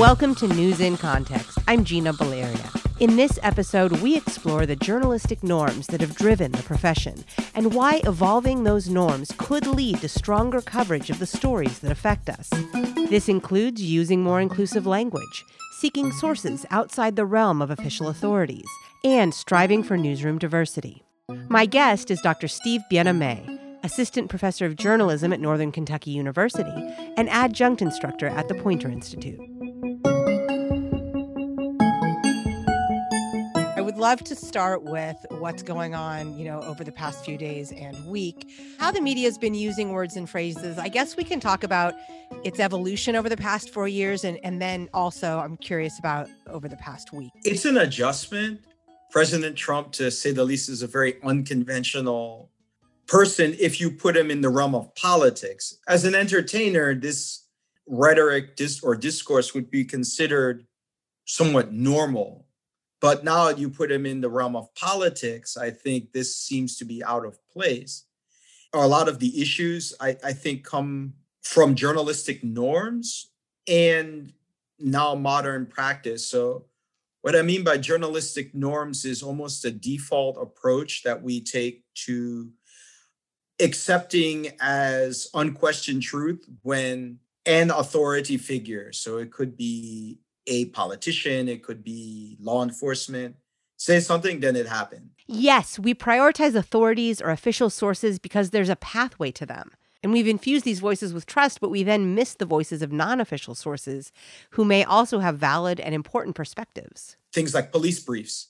Welcome to News in Context. I'm Gina Baleria. In this episode, we explore the journalistic norms that have driven the profession and why evolving those norms could lead to stronger coverage of the stories that affect us. This includes using more inclusive language, seeking sources outside the realm of official authorities, and striving for newsroom diversity. My guest is Dr. Steve Bien-Aimé, assistant professor of journalism at Northern Kentucky University and adjunct instructor at the Poynter Institute. Love to start with what's going on, you know, over the past few days and week. How the media has been using words and phrases. I guess we can talk about its evolution over the past four years, and and then also I'm curious about over the past week. It's an adjustment. President Trump, to say the least, is a very unconventional person if you put him in the realm of politics. As an entertainer, this rhetoric dis- or discourse would be considered somewhat normal. But now you put him in the realm of politics, I think this seems to be out of place. A lot of the issues, I, I think, come from journalistic norms and now modern practice. So, what I mean by journalistic norms is almost a default approach that we take to accepting as unquestioned truth when an authority figure, so it could be a politician, it could be law enforcement, say something, then it happened. Yes, we prioritize authorities or official sources because there's a pathway to them. And we've infused these voices with trust, but we then miss the voices of non official sources who may also have valid and important perspectives. Things like police briefs.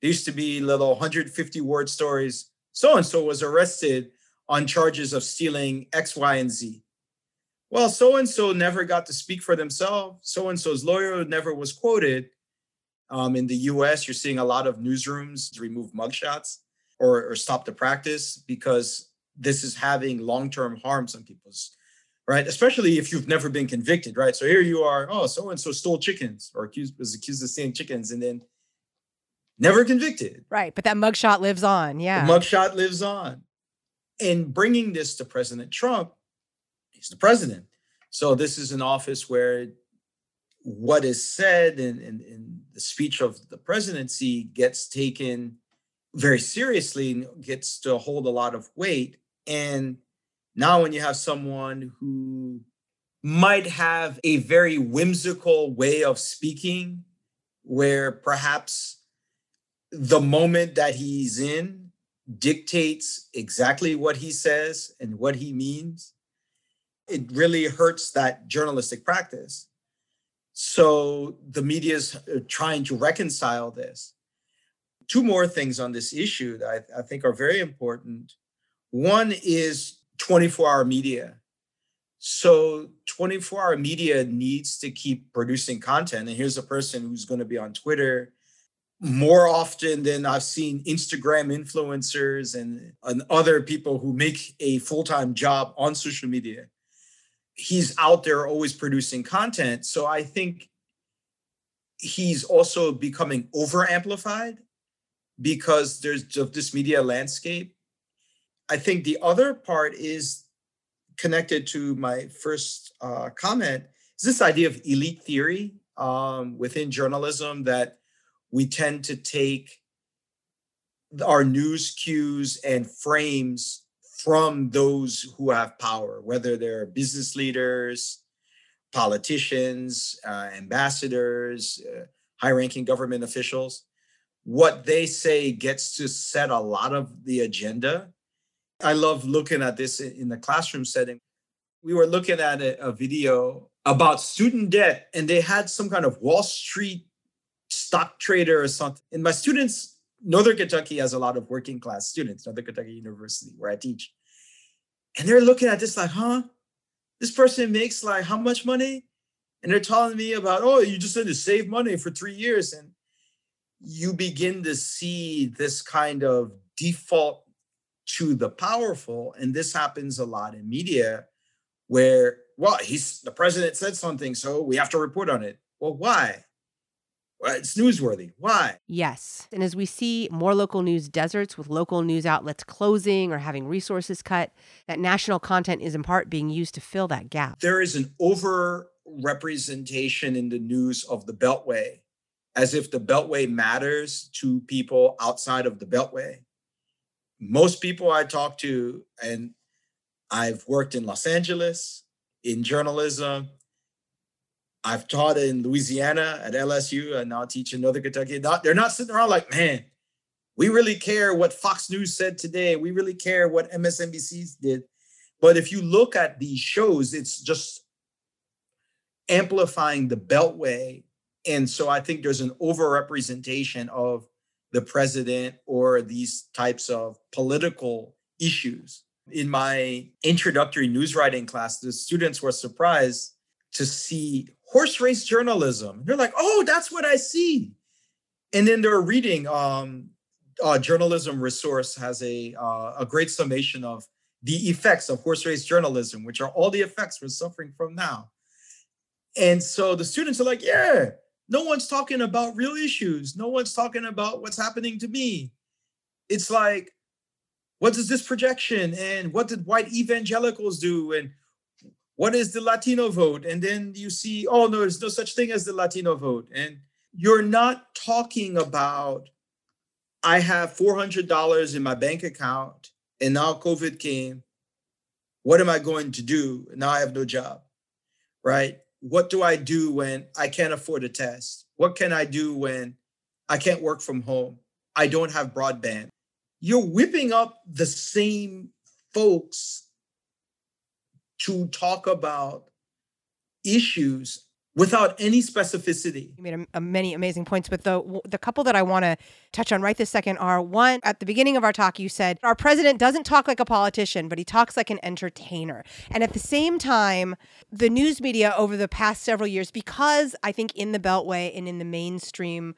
There used to be little 150 word stories. So and so was arrested on charges of stealing X, Y, and Z. Well, so and so never got to speak for themselves. So and so's lawyer never was quoted. Um, in the US, you're seeing a lot of newsrooms remove mugshots or, or stop the practice because this is having long term harms on people's right? Especially if you've never been convicted, right? So here you are, oh, so and so stole chickens or accused was accused of stealing chickens, and then never convicted. Right, but that mugshot lives on. Yeah, the mugshot lives on in bringing this to President Trump, he's the president. So this is an office where what is said in, in, in, the speech of the presidency gets taken very seriously and gets to hold a lot of weight. And now when you have someone who might have a very whimsical way of speaking, where perhaps the moment that he's in dictates exactly what he says and what he means, it really hurts that journalistic practice. So the media is uh, trying to reconcile this. Two more things on this issue that I, I think are very important. One is 24 hour media. So 24 hour media needs to keep producing content. And here's a person who's going to be on Twitter more often than I've seen Instagram influencers and, and other people who make a full time job on social media. He's out there always producing content. So I think he's also becoming over amplified because there's of this media landscape. I think the other part is connected to my first uh, comment is this idea of elite theory um, within journalism that we tend to take our news cues and frames from those who have power, whether they're business leaders, politicians, uh, ambassadors, uh, high ranking government officials. What they say gets to set a lot of the agenda. I love looking at this in the classroom setting. We were looking at a, a video about student debt, and they had some kind of Wall Street stock trader or something. And my students, Northern Kentucky has a lot of working class students, Northern Kentucky University, where I teach. And they're looking at this like, huh? This person makes like how much money? And they're telling me about, oh, you just had to save money for three years. And you begin to see this kind of default to the powerful. And this happens a lot in media where, well, he's the president said something, so we have to report on it. Well, why? It's newsworthy. Why? Yes. And as we see more local news deserts with local news outlets closing or having resources cut, that national content is in part being used to fill that gap. There is an over representation in the news of the Beltway, as if the Beltway matters to people outside of the Beltway. Most people I talk to, and I've worked in Los Angeles in journalism. I've taught in Louisiana at LSU and now teach in Northern Kentucky. Not, they're not sitting around like, man, we really care what Fox News said today. We really care what MSNBC did. But if you look at these shows, it's just amplifying the Beltway. And so I think there's an overrepresentation of the president or these types of political issues. In my introductory news writing class, the students were surprised to see horse race journalism. They're like, oh, that's what I see. And then they're reading um, uh, Journalist's Resource has a, uh, a great summation of the effects of horse race journalism, which are all the effects we're suffering from now. And so the students are like, yeah, no one's talking about real issues. No one's talking about what's happening to me. It's like, what is this projection? And what did white evangelicals do? And what is the Latino vote? And then you see, oh, no, there's no such thing as the Latino vote. And you're not talking about, I have $400 in my bank account and now COVID came. What am I going to do? Now I have no job, right? what do I do when I can't afford a test? What can I do when I can't work from home? I don't have broadband. You're whipping up the same folks to talk about issues without any specificity. You made a, a uh, many amazing points, but the the couple that I want to touch on right this second are one at the beginning of our talk. You said our president doesn't talk like a politician, but he talks like an entertainer. And at the same time, the news media over the past several years, because I think in the Beltway and in the mainstream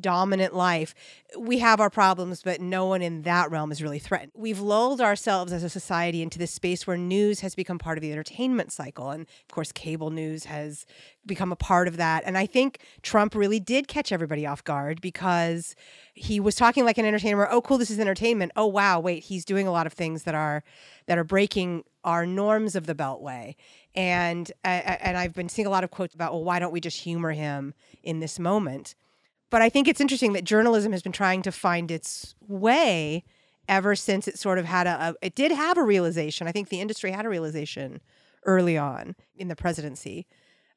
dominant life, we have our problems, but no one in that realm is really threatened. We've lulled ourselves as a society into this space where news has become part of the entertainment cycle. And of course, cable news has become a part of that. And I think Trump really did catch everybody off guard because he was talking like an entertainer. Oh, cool, this is entertainment. Oh, wow, wait, he's doing a lot of things that are that are breaking our norms of the Beltway. And and I've been seeing a lot of quotes about, well, why don't we just humor him in this moment? But I think it's interesting that journalism has been trying to find its way ever since it sort of had a, a, it did have a realization. I think the industry had a realization early on in the presidency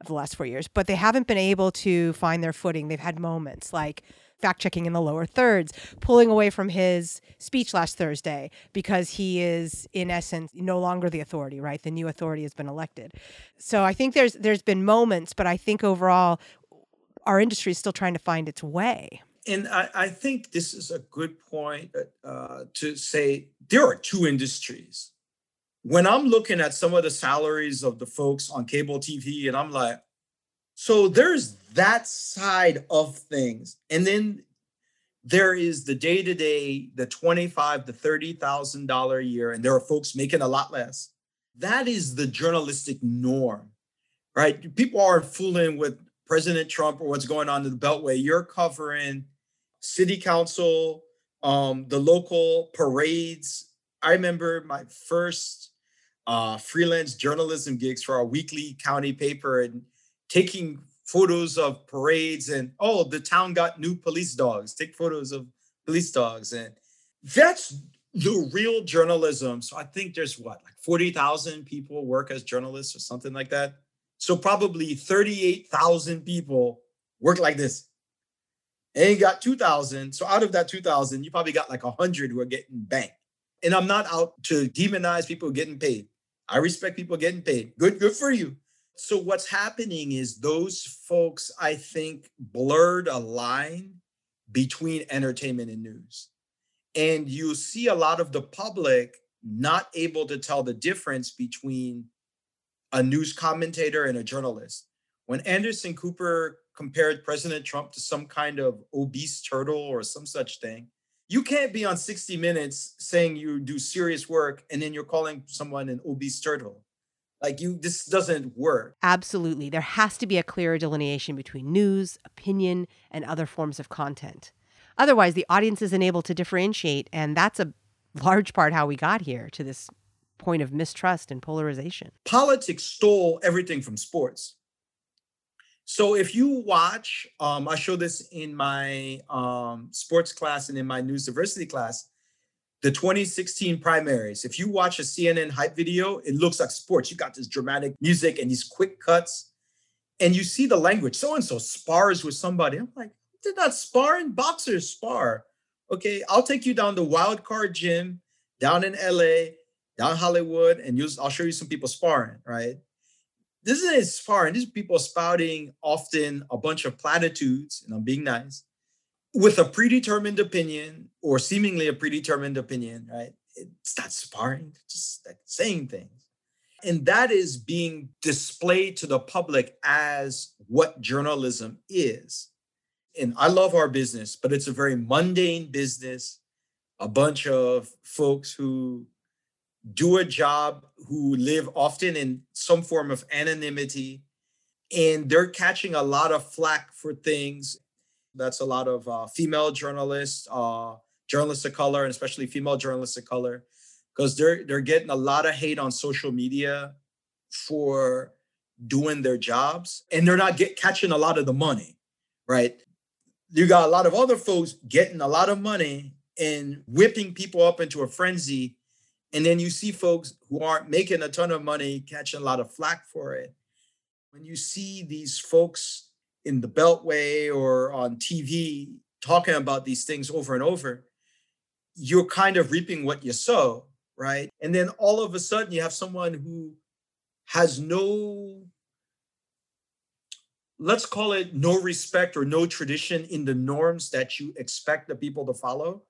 of the last four years, but they haven't been able to find their footing. They've had moments like fact checking in the lower thirds, pulling away from his speech last Thursday because he is in essence no longer the authority, right? The new authority has been elected. So I think there's there's been moments, but I think overall our industry is still trying to find its way. And I, I think this is a good point uh, to say there are two industries. When I'm looking at some of the salaries of the folks on cable TV, and I'm like, so there's that side of things. And then there is the day to day, the twenty-five to thirty thousand dollar a year, and there are folks making a lot less. That is the journalistic norm, right? People aren't fooling with President Trump or what's going on in the Beltway. You're covering city council, um, the local parades. I remember my first uh, freelance journalism gigs for our weekly county paper and taking photos of parades and oh, the town got new police dogs. Take photos of police dogs and that's the real journalism. So I think there's what like forty thousand people work as journalists or something like that. So probably 38,000 people work like this. And you got 2,000. So out of that 2,000, you probably got like 100 who are getting banked. And I'm not out to demonize people getting paid. I respect people getting paid. Good, good for you. So what's happening is those folks, I think, blurred a line between entertainment and news. And you see a lot of the public not able to tell the difference between a news commentator and a journalist. When Anderson Cooper compared President Trump to some kind of obese turtle or some such thing, you can't be on 60 Minutes saying you do serious work and then you're calling someone an obese turtle. Like you, this doesn't work. Absolutely. There has to be a clearer delineation between news, opinion, and other forms of content. Otherwise, the audience isn't able to differentiate. And that's a large part how we got here to this point of mistrust and polarization. Politics stole everything from sports. So if you watch, um, I show this in my um, sports class and in my news diversity class, the 2016 primaries. If you watch a CNN hype video, it looks like sports. You got this dramatic music and these quick cuts, and you see the language. So and so spars with somebody. I'm like, did not spar in boxers spar. Okay, I'll take you down the wild card gym down in LA, down Hollywood, and use I'll show you some people sparring, right? this isn't far, these people spouting often a bunch of platitudes, and I'm being nice, with a predetermined opinion or seemingly a predetermined opinion, right? It's not sparring, just like saying things. And that is being displayed to the public as what journalism is. And I love our business, but it's a very mundane business. A bunch of folks who do a job who live often in some form of anonymity and they're catching a lot of flack for things. That's a lot of uh, female journalists uh, journalists of color and especially female journalists of color because they're they're getting a lot of hate on social media for doing their jobs and they're not get catching a lot of the money right? You got a lot of other folks getting a lot of money and whipping people up into a frenzy and then you see folks who aren't making a ton of money catching a lot of flack for it. When you see these folks in the Beltway or on TV talking about these things over and over, you're kind of reaping what you sow, right? And then all of a sudden you have someone who has no, let's call it no respect or no tradition in the norms that you expect the people to follow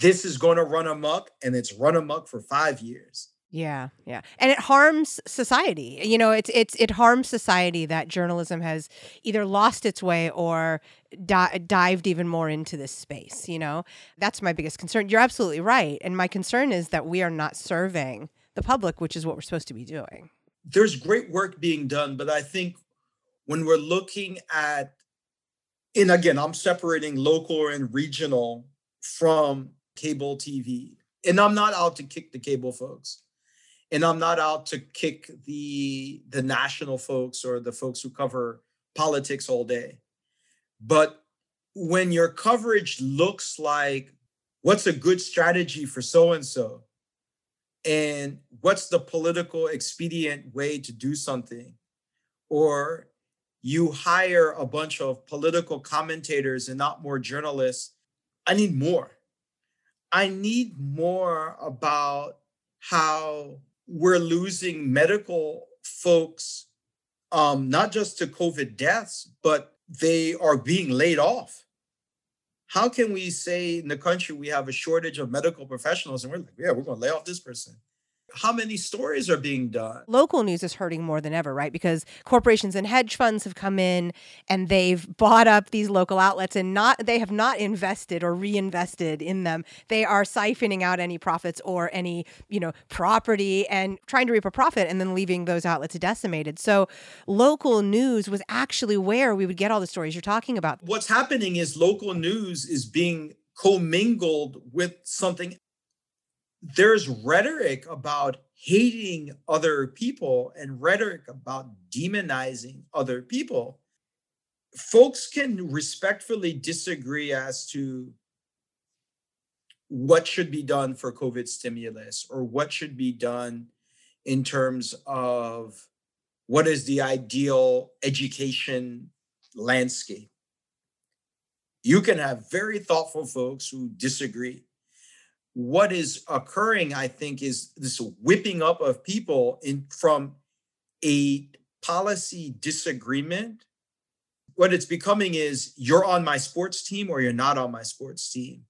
this is going to run amok and it's run amok for five years. Yeah, yeah. And it harms society. You know, it's it's it harms society that journalism has either lost its way or di- dived even more into this space, you know. That's my biggest concern. You're absolutely right. And my concern is that we are not serving the public, which is what we're supposed to be doing. There's great work being done, but I think when we're looking at and again, I'm separating local and regional from cable TV. And I'm not out to kick the cable folks. And I'm not out to kick the the national folks or the folks who cover politics all day. But when your coverage looks like what's a good strategy for so and so and what's the political expedient way to do something or you hire a bunch of political commentators and not more journalists I need more. I need more about how we're losing medical folks, um, not just to COVID deaths, but they are being laid off. How can we say in the country we have a shortage of medical professionals and we're like, yeah, we're going to lay off this person? How many stories are being done. Local news is hurting more than ever, right? Because corporations and hedge funds have come in and they've bought up these local outlets and not they have not invested or reinvested in them. They are siphoning out any profits or any, you know, property and trying to reap a profit and then leaving those outlets decimated. So local news was actually where we would get all the stories you're talking about. What's happening is local news is being commingled with something there's rhetoric about hating other people and rhetoric about demonizing other people. Folks can respectfully disagree as to what should be done for COVID stimulus or what should be done in terms of what is the ideal education landscape. You can have very thoughtful folks who disagree what is occurring, I think, is this whipping up of people in from a policy disagreement. What it's becoming is you're on my sports team or you're not on my sports team.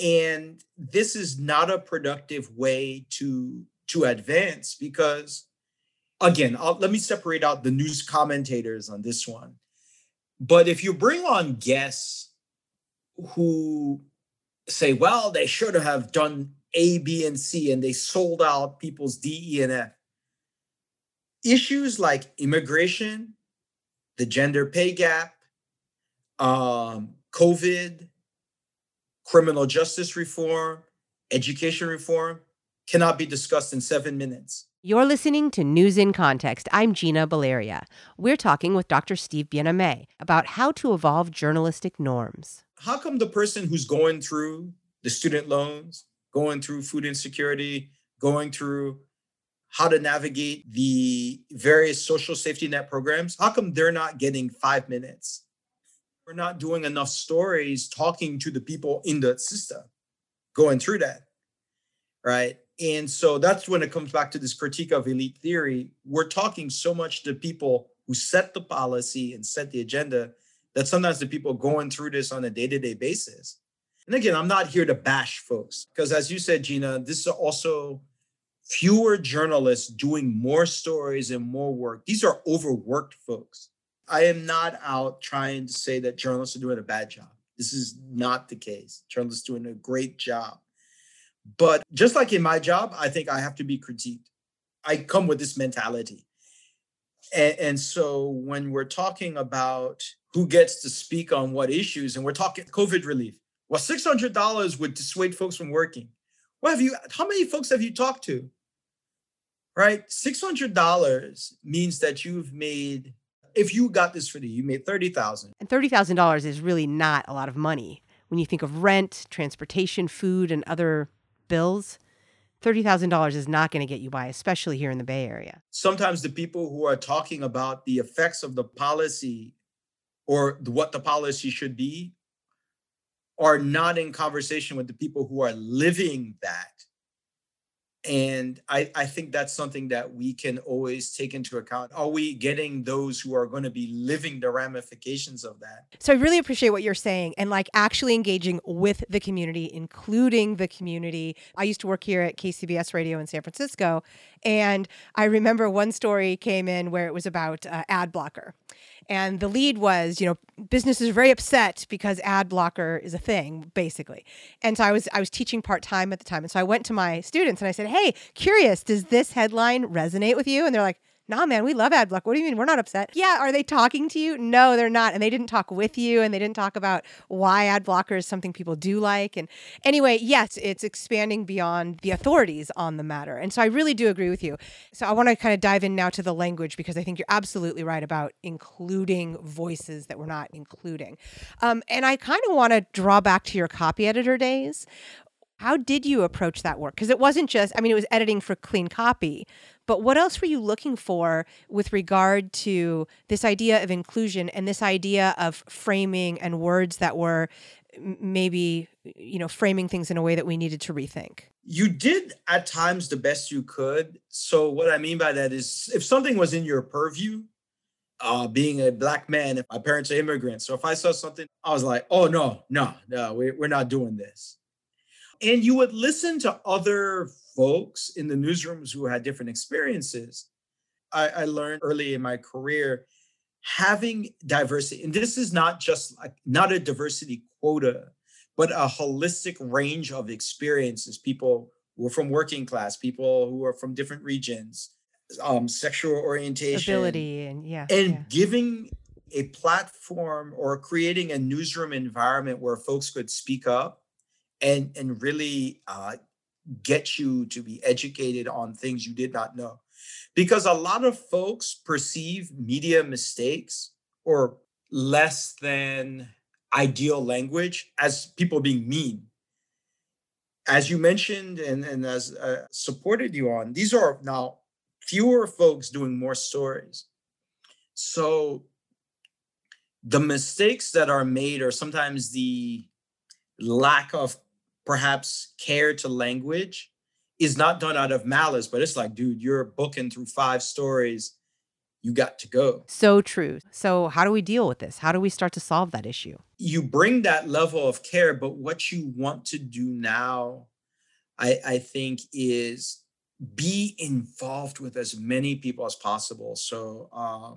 And this is not a productive way to to advance because again, I'll, let me separate out the news commentators on this one. But if you bring on guests who say, well, they should have done A, B, and C, and they sold out people's D, E, and F. Issues like immigration, the gender pay gap, um, COVID, criminal justice reform, education reform cannot be discussed in seven minutes. You're listening to News in Context. I'm Gina Baleria. We're talking with Dr. Steve Bien-Aimé about how to evolve journalistic norms. How come the person who's going through the student loans, going through food insecurity, going through how to navigate the various social safety net programs, how come they're not getting five minutes? We're not doing enough stories talking to the people in the system going through that, right? And so that's when it comes back to this critique of elite theory. We're talking so much to people who set the policy and set the agenda that sometimes the people going through this on a day to day basis. And again, I'm not here to bash folks because, as you said, Gina, this is also fewer journalists doing more stories and more work. These are overworked folks. I am not out trying to say that journalists are doing a bad job. This is not the case. Journalists doing a great job. But just like in my job, I think I have to be critiqued. I come with this mentality. And, and, so when we're talking about who gets to speak on what issues, and we're talking COVID relief, well, $600 would dissuade folks from working. What have you, how many folks have you talked to? Right? $600 means that you've made, if you got this for the, you made 30,000. And $30,000 is really not a lot of money. When you think of rent, transportation, food, and other bills, $30,000 is not going to get you by, especially here in the Bay Area. Sometimes the people who are talking about the effects of the policy or what the policy should be are not in conversation with the people who are living that and I, I think that's something that we can always take into account. Are we getting those who are going to be living the ramifications of that? So I really appreciate what you're saying and like actually engaging with the community, including the community. I used to work here at KCBS Radio in San Francisco. And I remember one story came in where it was about uh, ad blocker. And the lead was, you know, business is very upset because ad blocker is a thing, basically. And so I was I was teaching part time at the time, and so I went to my students and I said, "Hey, curious, does this headline resonate with you?" And they're like, nah, man, we love ad block. What do you mean? We're not upset. Yeah, are they talking to you? No, they're not. And they didn't talk with you and they didn't talk about why ad blocker is something people do like. And anyway, yes, it's expanding beyond the authorities on the matter. And so I really do agree with you. So I want to kind of dive in now to the language because I think you're absolutely right about including voices that we're not including. Um, and I kind of want to draw back to your copy editor days how did you approach that work? Because it wasn't just, I mean, it was editing for clean copy, but what else were you looking for with regard to this idea of inclusion and this idea of framing and words that were maybe, you know, framing things in a way that we needed to rethink? You did at times the best you could. So, what I mean by that is if something was in your purview, uh, being a black man, if my parents are immigrants. So if I saw something, I was like, oh, no, no, no, we're, we're not doing this and you would listen to other folks in the newsrooms who had different experiences. I, I learned early in my career having diversity, and this is not just like not a diversity quota, but a holistic range of experiences. People who are from working class, people who are from different regions, um, sexual orientation, ability, and yeah, and yeah. giving a platform or creating a newsroom environment where folks could speak up and and really uh, get you to be educated on things you did not know. Because a lot of folks perceive media mistakes or less than ideal language as people being mean. As you mentioned and, and as uh, supported you on these are now fewer folks doing more stories. So the mistakes that are made are sometimes the lack of perhaps care to language is not done out of malice, but it's like, dude, you're booking through five stories. You got to go. So true. So, how do we deal with this? How do we start to solve that issue? You bring that level of care, but what you want to do now, I, I think, is be involved with as many people as possible. So, uh,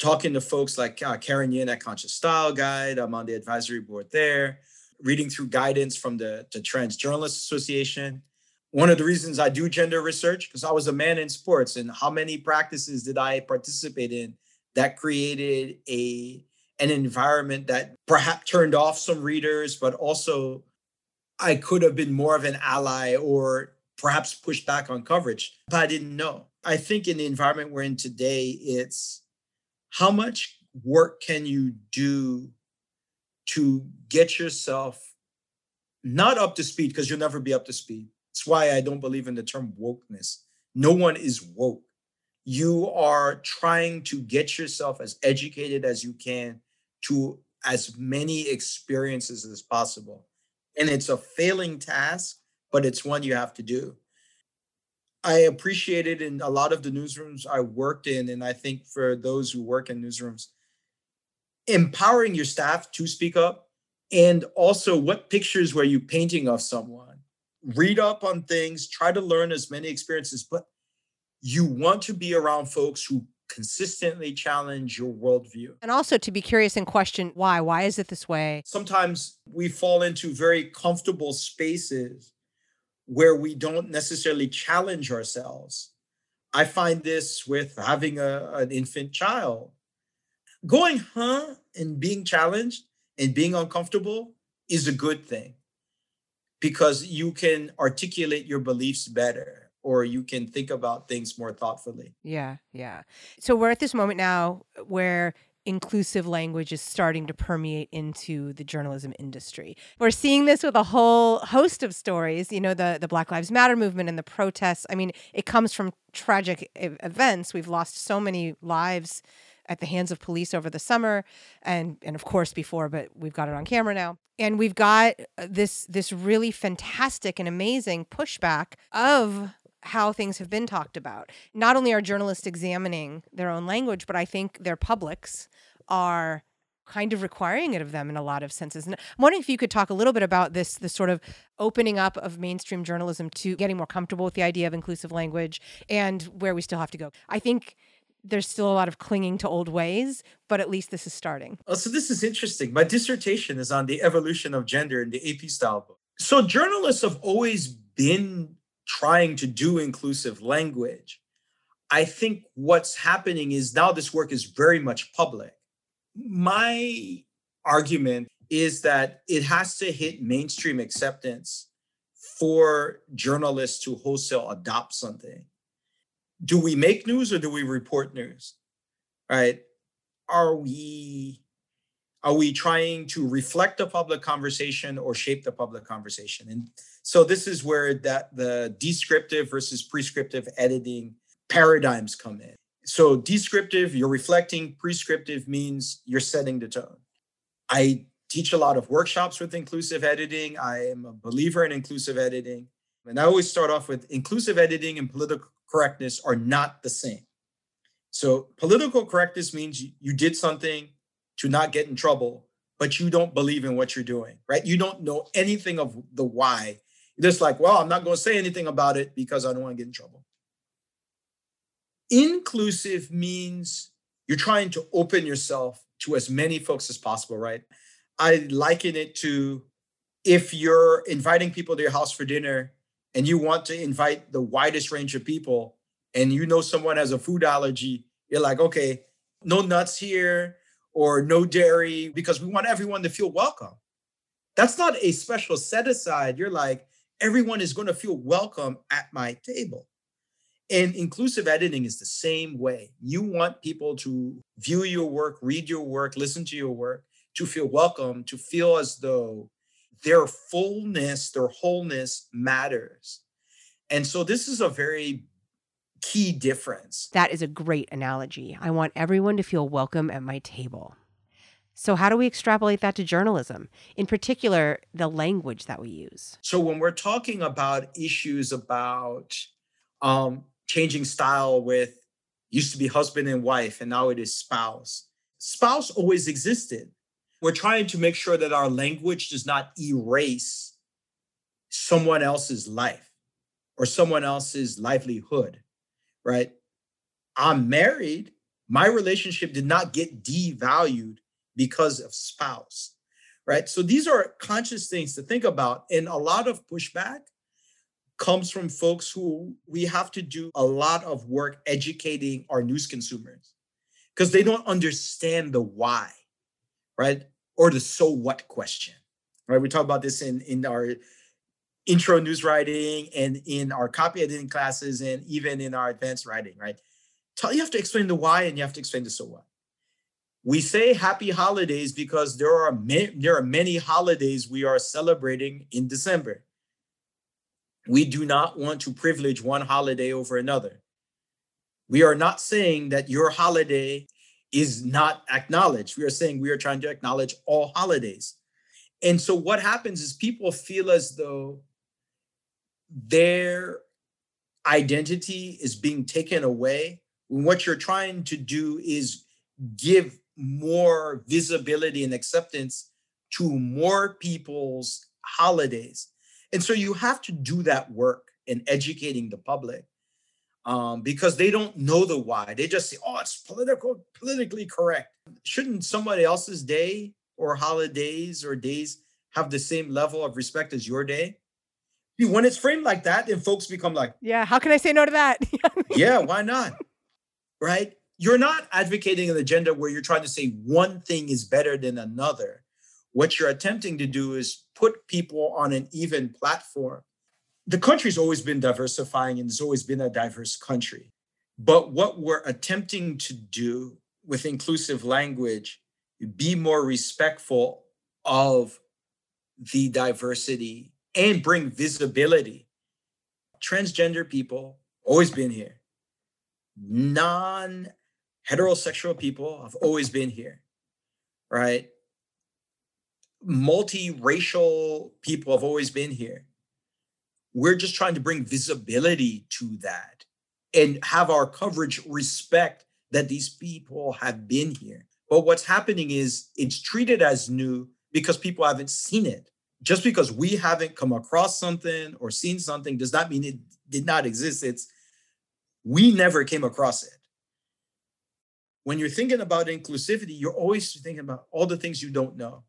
talking to folks like uh, Karen Yin at Conscious Style Guide, I'm on the advisory board there reading through guidance from the, the Trans Journalists Association. One of the reasons I do gender research, because I was a man in sports, and how many practices did I participate in that created a an environment that perhaps turned off some readers, but also I could have been more of an ally or perhaps push back on coverage, but I didn't know. I think in the environment we're in today, it's how much work can you do to get yourself not up to speed because you'll never be up to speed. That's why I don't believe in the term wokeness. No one is woke. You are trying to get yourself as educated as you can to as many experiences as possible. And it's a failing task, but it's one you have to do. I appreciated in a lot of the newsrooms I worked in, and I think for those who work in newsrooms, empowering your staff to speak up and also what pictures were you painting of someone? Read up on things try to learn as many experiences but you want to be around folks who consistently challenge your worldview. And also to be curious and question why why is it this way? Sometimes we fall into very comfortable spaces where we don't necessarily challenge ourselves. I find this with having a, an infant child going huh and being challenged and being uncomfortable is a good thing because you can articulate your beliefs better or you can think about things more thoughtfully. Yeah, yeah. So we're at this moment now where inclusive language is starting to permeate into the journalism industry. We're seeing this with a whole host of stories, you know, the the Black Lives Matter movement and the protests. I mean, it comes from tragic events. We've lost so many lives at the hands of police over the summer and and of course before but we've got it on camera now and we've got uh, this this really fantastic and amazing pushback of how things have been talked about not only are journalists examining their own language but i think their publics are kind of requiring it of them in a lot of senses. And I'm wondering if you could talk a little bit about this, this sort of opening up of mainstream journalism to getting more comfortable with the idea of inclusive language and where we still have to go. I think there's still a lot of clinging to old ways, but at least this is starting. Oh, so this is interesting. My dissertation is on the evolution of gender in the AP style book. So journalists have always been trying to do inclusive language. I think what's happening is now this work is very much public. My argument is that it has to hit mainstream acceptance for journalists to wholesale adopt something do we make news or do we report news? Right? Are we are we trying to reflect the public conversation or shape the public conversation? And so this is where that the descriptive versus prescriptive editing paradigms come in. So descriptive, you're reflecting, prescriptive means you're setting the tone. I teach a lot of workshops with inclusive editing. I am a believer in inclusive editing. And I always start off with inclusive editing and political correctness are not the same. So political correctness means you, did something to not get in trouble, but you don't believe in what you're doing, right? You don't know anything of the why. You're just like, well, I'm not going to say anything about it because I don't want to get in trouble. Inclusive means you're trying to open yourself to as many folks as possible, right? I liken it to if you're inviting people to your house for dinner and you want to invite the widest range of people and you know someone has a food allergy, you're like, okay, no nuts here or no dairy because we want everyone to feel welcome. That's not a special set aside. You're like, everyone is going to feel welcome at my table. And inclusive editing is the same way. You want people to view your work, read your work, listen to your work, to feel welcome, to feel as though their fullness, their wholeness matters. And so this is a very key difference. That is a great analogy. I want everyone to feel welcome at my table. So, how do we extrapolate that to journalism, in particular, the language that we use? So, when we're talking about issues about um, changing style with used to be husband and wife, and now it is spouse, spouse always existed we're trying to make sure that our language does not erase someone else's life or someone else's livelihood, right? I'm married. My relationship did not get devalued because of spouse, right? So these are conscious things to think about. And a lot of pushback comes from folks who we have to do a lot of work educating our news consumers because they don't understand the why right? Or the so what question, right? We talk about this in, in our intro news writing and in our copy editing classes and even in our advanced writing, right? Tell You have to explain the why and you have to explain the so what. We say happy holidays because there are many, there are many holidays we are celebrating in December. We do not want to privilege one holiday over another. We are not saying that your holiday is not acknowledged. We are saying we are trying to acknowledge all holidays. And so what happens is people feel as though their identity is being taken away when what you're trying to do is give more visibility and acceptance to more people's holidays. And so you have to do that work in educating the public um, because they don't know the why. They just say, "Oh, it's political, politically correct." Shouldn't somebody else's day or holidays or days have the same level of respect as your day? When it's framed like that, then folks become like, "Yeah, how can I say no to that?" yeah, why not? Right? You're not advocating an agenda where you're trying to say one thing is better than another. What you're attempting to do is put people on an even platform the country's always been diversifying and it's always been a diverse country. But what we're attempting to do with inclusive language, be more respectful of the diversity and bring visibility. Transgender people always been here. Non heterosexual people have always been here, right? Multiracial people have always been here we're just trying to bring visibility to that and have our coverage respect that these people have been here. But what's happening is it's treated as new because people haven't seen it. Just because we haven't come across something or seen something does not mean it did not exist. It's we never came across it. When you're thinking about inclusivity, you're always thinking about all the things you don't know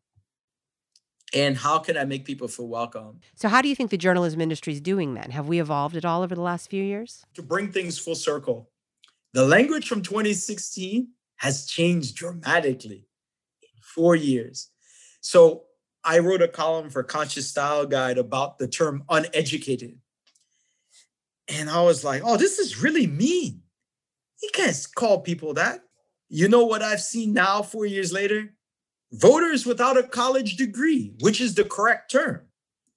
and how can I make people feel welcome? So, how do you think the journalism industry is doing then? Have we evolved at all over the last few years? To bring things full circle, the language from 2016 has changed dramatically in four years. So, I wrote a column for Conscious Style Guide about the term uneducated. And I was like, oh, this is really mean. You can't call people that. You know what I've seen now, four years later? Voters without a college degree, which is the correct term.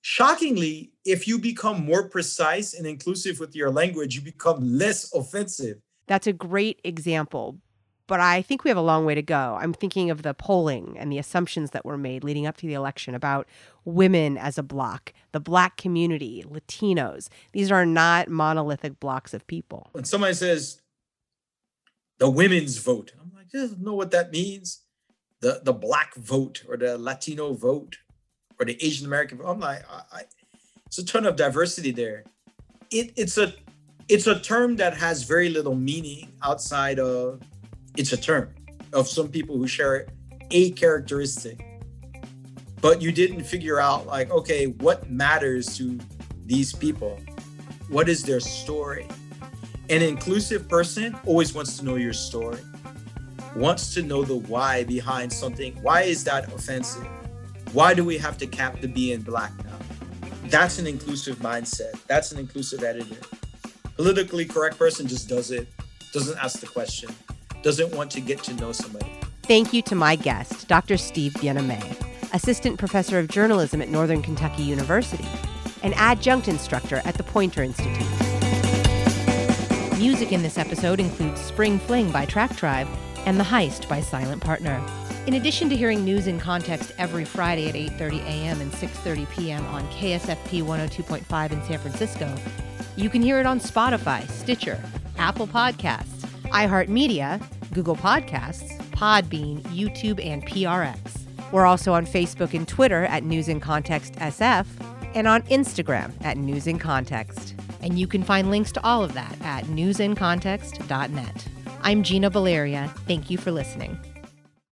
Shockingly, if you become more precise and inclusive with your language, you become less offensive. That's a great example, but I think we have a long way to go. I'm thinking of the polling and the assumptions that were made leading up to the election about women as a block, the black community, Latinos. These are not monolithic blocks of people. When somebody says the women's vote, I'm like, I don't know what that means the the black vote or the Latino vote or the Asian American vote. I'm like, I, I, it's a ton of diversity there. It, it's a it's a term that has very little meaning outside of it's a term of some people who share a characteristic. But you didn't figure out like, okay, what matters to these people? What is their story? An inclusive person always wants to know your story wants to know the why behind something. Why is that offensive? Why do we have to cap the B in black now? That's an inclusive mindset. That's an inclusive editor. Politically correct person just does it, doesn't ask the question, doesn't want to get to know somebody. Thank you to my guest, Dr. Steve Bien-Aimé, Assistant Professor of Journalism at Northern Kentucky University, and adjunct instructor at the Poynter Institute. Music in this episode includes Spring Fling by Track Tribe and The Heist by Silent Partner. In addition to hearing news in context every Friday at 8:30 a.m. and 6:30 p.m. on KSFP 102.5 in San Francisco, you can hear it on Spotify, Stitcher, Apple Podcasts, iHeartMedia, Google Podcasts, Podbean, YouTube, and PRX. We're also on Facebook and Twitter at News in Context SF and on Instagram at News in Context. And you can find links to all of that at newsincontext.net. I'm Gina Baleria. Thank you for listening.